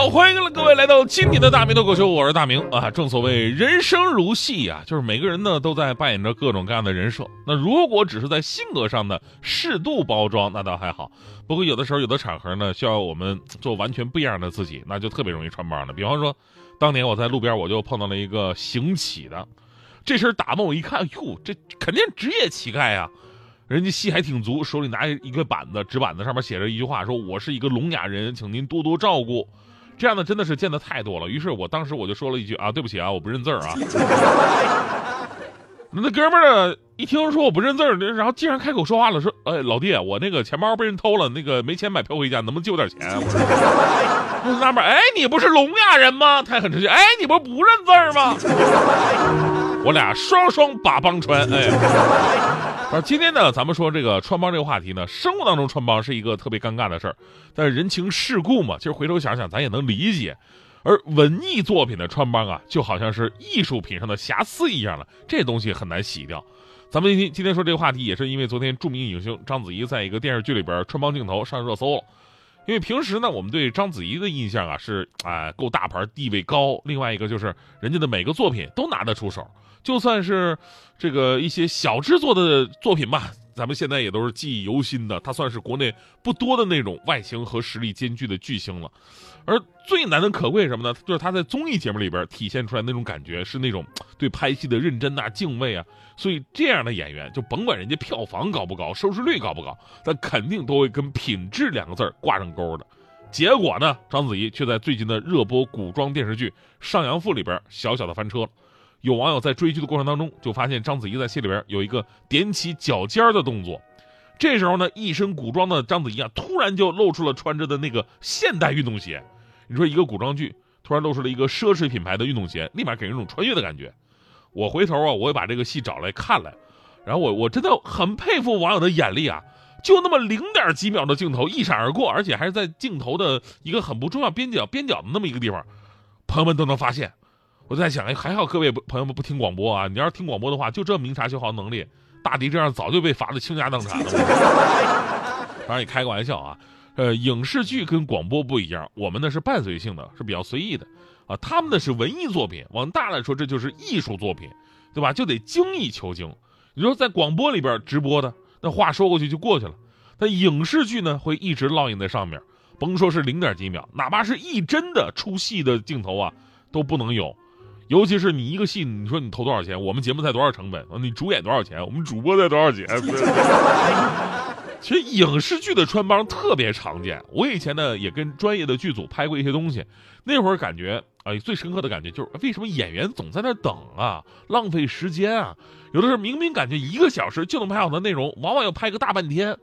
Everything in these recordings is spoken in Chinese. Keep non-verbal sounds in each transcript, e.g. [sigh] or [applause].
好，欢迎各位来到今天的大明脱口秀，我是大明啊。正所谓人生如戏呀，就是每个人呢都在扮演着各种各样的人设。那如果只是在性格上的适度包装，那倒还好。不过有的时候，有的场合呢，需要我们做完全不一样的自己，那就特别容易穿帮了。比方说，当年我在路边，我就碰到了一个行乞的，这身打扮我一看，哟，这肯定职业乞丐呀。人家戏还挺足，[laughs] 手里拿一个板子，纸板子上面写着一句话，说我是一个聋哑人，请您多多照顾。这样的真的是见的太多了，于是我当时我就说了一句啊，对不起啊，我不认字儿啊。[laughs] 那哥们儿呢，一听说我不认字儿，然后竟然开口说话了，说，哎，老弟，我那个钱包被人偷了，那个没钱买票回家，能不能借我点钱？我纳闷，哎，你不是聋哑人吗？他也很生气，哎，你不不认字儿吗？我俩双双把帮穿，哎。而今天呢，咱们说这个穿帮这个话题呢，生活当中穿帮是一个特别尴尬的事儿，但是人情世故嘛，其实回头想想，咱也能理解。而文艺作品的穿帮啊，就好像是艺术品上的瑕疵一样了，这东西很难洗掉。咱们今天今天说这个话题，也是因为昨天著名影星章子怡在一个电视剧里边穿帮镜头上热搜了。因为平时呢，我们对章子怡的印象啊是啊够大牌，地位高。另外一个就是人家的每个作品都拿得出手。就算是这个一些小制作的作品吧，咱们现在也都是记忆犹新的。他算是国内不多的那种外形和实力兼具的巨星了。而最难能可贵什么呢？就是他在综艺节目里边体现出来那种感觉，是那种对拍戏的认真呐、敬畏啊。所以这样的演员，就甭管人家票房高不高、收视率高不高，但肯定都会跟品质两个字挂上钩的。结果呢，章子怡却在最近的热播古装电视剧《上阳赋》里边小小的翻车了。有网友在追剧的过程当中，就发现章子怡在戏里边有一个踮起脚尖的动作。这时候呢，一身古装的章子怡啊，突然就露出了穿着的那个现代运动鞋。你说一个古装剧突然露出了一个奢侈品牌的运动鞋，立马给人一种穿越的感觉。我回头啊，我也把这个戏找来看了，然后我我真的很佩服网友的眼力啊！就那么零点几秒的镜头一闪而过，而且还是在镜头的一个很不重要边角边角的那么一个地方，朋友们都能发现。我在想，哎，还好各位朋友们不听广播啊！你要是听广播的话，就这明察秋毫能力，大迪这样早就被罚的倾家荡产了。[laughs] 当然也开个玩笑啊，呃，影视剧跟广播不一样，我们呢是伴随性的，是比较随意的啊。他们呢是文艺作品，往大来说这就是艺术作品，对吧？就得精益求精。你说在广播里边直播的，那话说过去就过去了，但影视剧呢会一直烙印在上面，甭说是零点几秒，哪怕是一帧的出戏的镜头啊，都不能有。尤其是你一个戏，你说你投多少钱？我们节目才多少成本？你主演多少钱？我们主播才多少钱？[laughs] [laughs] 其实影视剧的穿帮特别常见。我以前呢也跟专业的剧组拍过一些东西，那会儿感觉啊最深刻的感觉就是为什么演员总在那等啊，浪费时间啊？有的时候明明感觉一个小时就能拍好的内容，往往要拍个大半天。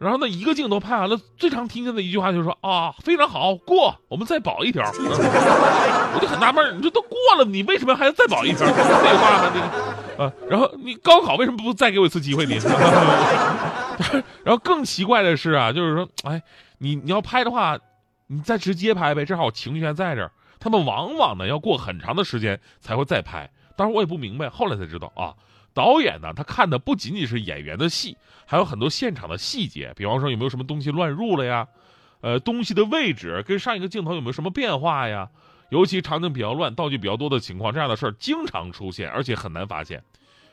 然后那一个镜头拍完了，最常听见的一句话就是说啊，非常好，过，我们再保一条。[laughs] 我就很纳闷，你这都过了，你为什么还要再保一条？废话吗？这个啊，然后你高考为什么不再给我一次机会？你，然后更奇怪的是啊，就是说，哎，你你要拍的话，你再直接拍呗，正好我情绪还在这儿。他们往往呢要过很长的时间才会再拍，当时我也不明白，后来才知道啊。导演呢，他看的不仅仅是演员的戏，还有很多现场的细节，比方说有没有什么东西乱入了呀，呃，东西的位置跟上一个镜头有没有什么变化呀？尤其场景比较乱、道具比较多的情况，这样的事儿经常出现，而且很难发现。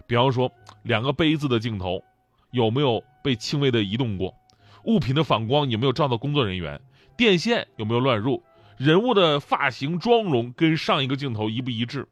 比方说，两个杯子的镜头有没有被轻微的移动过？物品的反光有没有照到工作人员？电线有没有乱入？人物的发型、妆容跟上一个镜头一不一致？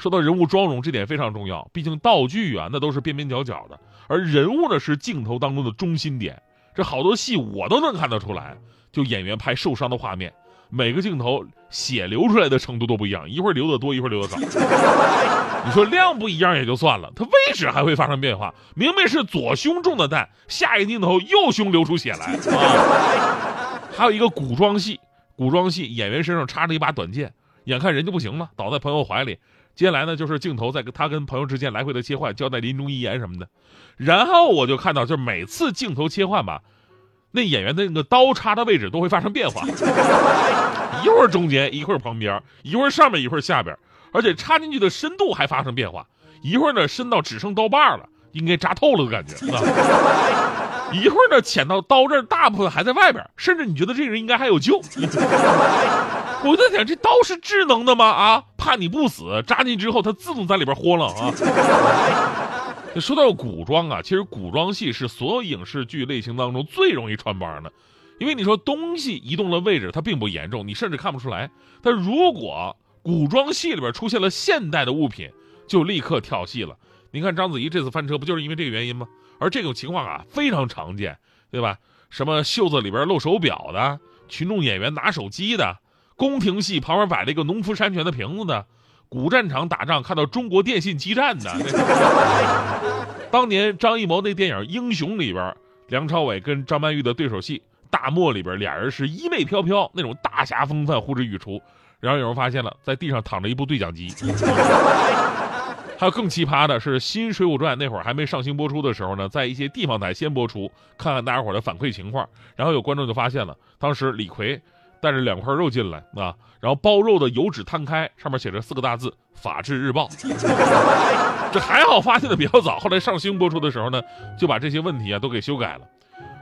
说到人物妆容，这点非常重要。毕竟道具啊，那都是边边角角的，而人物呢是镜头当中的中心点。这好多戏我都能看得出来，就演员拍受伤的画面，每个镜头血流出来的程度都不一样，一会儿流的多，一会儿流的少。[laughs] 你说量不一样也就算了，它位置还会发生变化。明明是左胸中的弹，下一个镜头右胸流出血来啊！还有一个古装戏，古装戏演员身上插着一把短剑。眼看人就不行了，倒在朋友怀里，接下来呢，就是镜头在跟他跟朋友之间来回的切换，交代临终遗言什么的。然后我就看到，就是每次镜头切换吧，那演员的那个刀插的位置都会发生变化，[laughs] 一会儿中间，一会儿旁边，一会儿上面，一会儿下边，而且插进去的深度还发生变化，一会儿呢深到只剩刀把了，应该扎透了的感觉，[laughs] 一会儿呢浅到刀刃大部分还在外边，甚至你觉得这个人应该还有救。我在想，这刀是智能的吗？啊，怕你不死，扎进之后它自动在里边豁楞啊。[laughs] 说到古装啊，其实古装戏是所有影视剧类型当中最容易穿帮的，因为你说东西移动了位置，它并不严重，你甚至看不出来。但如果古装戏里边出现了现代的物品，就立刻跳戏了。你看章子怡这次翻车，不就是因为这个原因吗？而这种情况啊，非常常见，对吧？什么袖子里边露手表的，群众演员拿手机的，宫廷戏旁边摆了一个农夫山泉的瓶子呢。古战场打仗，看到中国电信基站的。[laughs] 当年张艺谋那电影《英雄》里边，梁朝伟跟张曼玉的对手戏，大漠里边俩人是衣袂飘飘，那种大侠风范呼之欲出。然后有人发现了，在地上躺着一部对讲机。还有更奇葩的是，《新水浒传》那会儿还没上星播出的时候呢，在一些地方台先播出，看看大家伙的反馈情况。然后有观众就发现了，当时李逵。带着两块肉进来啊，然后包肉的油纸摊开，上面写着四个大字“法制日报”。[laughs] 这还好发现的比较早，后来上星播出的时候呢，就把这些问题啊都给修改了。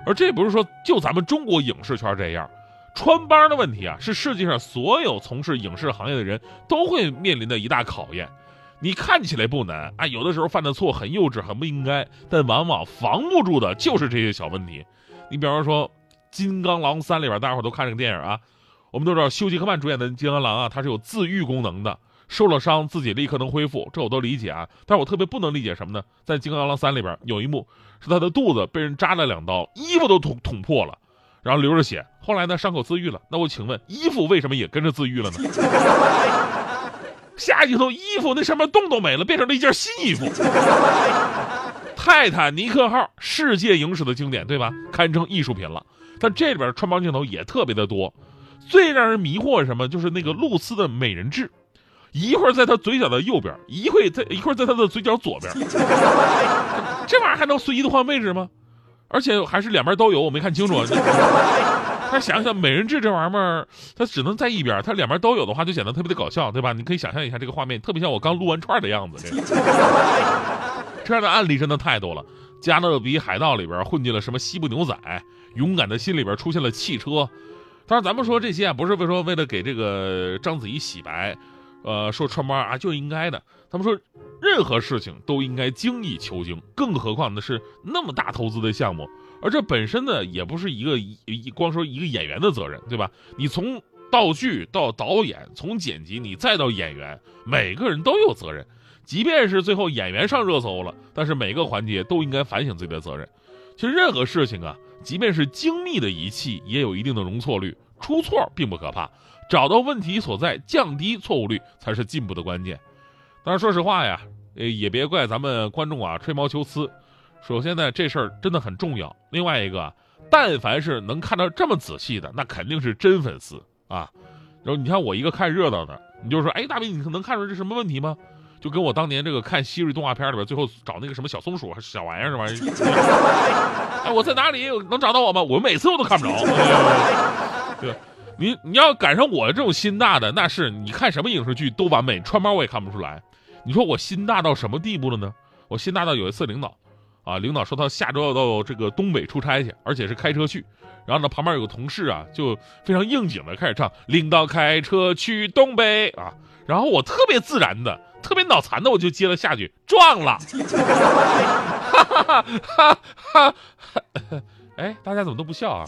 而这不是说就咱们中国影视圈这样，穿帮的问题啊，是世界上所有从事影视行业的人都会面临的一大考验。你看起来不难啊，有的时候犯的错很幼稚，很不应该，但往往防不住的就是这些小问题。你比方说。《金刚狼三》里边，大家伙都看这个电影啊。我们都知道，休·杰克曼主演的金刚狼啊，他是有自愈功能的，受了伤自己立刻能恢复，这我都理解啊。但是我特别不能理解什么呢？在《金刚狼三》里边有一幕，是他的肚子被人扎了两刀，衣服都捅捅破了，然后流着血。后来呢，伤口自愈了。那我请问，衣服为什么也跟着自愈了呢？[laughs] 下一头，衣服那上面洞都没了，变成了一件新衣服。泰坦尼克号世界影史的经典，对吧？堪称艺术品了。但这里边穿帮镜头也特别的多，最让人迷惑什么？就是那个露丝的美人痣，一会儿在她嘴角的右边，一会在一会儿在她的嘴角左边，这玩意儿还能随意的换位置吗？而且还是两边都有，我没看清楚。[laughs] 他想想美人痣这玩意儿，它只能在一边，它两边都有的话，就显得特别的搞笑，对吧？你可以想象一下这个画面，特别像我刚撸完串的样子。这这样的案例真的太多了。加勒比海盗里边混进了什么西部牛仔？勇敢的心里边出现了汽车。当然，咱们说这些啊，不是为说为了给这个章子怡洗白，呃，说穿帮啊就应该的。他们说，任何事情都应该精益求精，更何况那是那么大投资的项目，而这本身呢，也不是一个一光说一个演员的责任，对吧？你从道具到导演，从剪辑你再到演员，每个人都有责任。即便是最后演员上热搜了，但是每个环节都应该反省自己的责任。其实任何事情啊，即便是精密的仪器，也有一定的容错率，出错并不可怕，找到问题所在，降低错误率才是进步的关键。当然，说实话呀，呃，也别怪咱们观众啊吹毛求疵。首先呢，这事儿真的很重要。另外一个，但凡是能看到这么仔细的，那肯定是真粉丝啊。然后你看我一个看热闹的，你就说，哎，大兵，你能看出这什么问题吗？就跟我当年这个看西瑞动画片里边，最后找那个什么小松鼠还是小玩意儿这玩意儿？[laughs] 哎，我在哪里能找到我吗？我每次我都看不着。[laughs] 对，你你要赶上我这种心大的，那是你看什么影视剧都完美，穿帮我也看不出来。你说我心大到什么地步了呢？我心大到有一次领导，啊，领导说他下周要到这个东北出差去，而且是开车去。然后呢，旁边有个同事啊，就非常应景的开始唱：“领导开车去东北啊。”然后我特别自然的。特别脑残的，我就接了下去，撞了，[laughs] 哈哈哈哈哈！[laughs] 哎，大家怎么都不笑啊？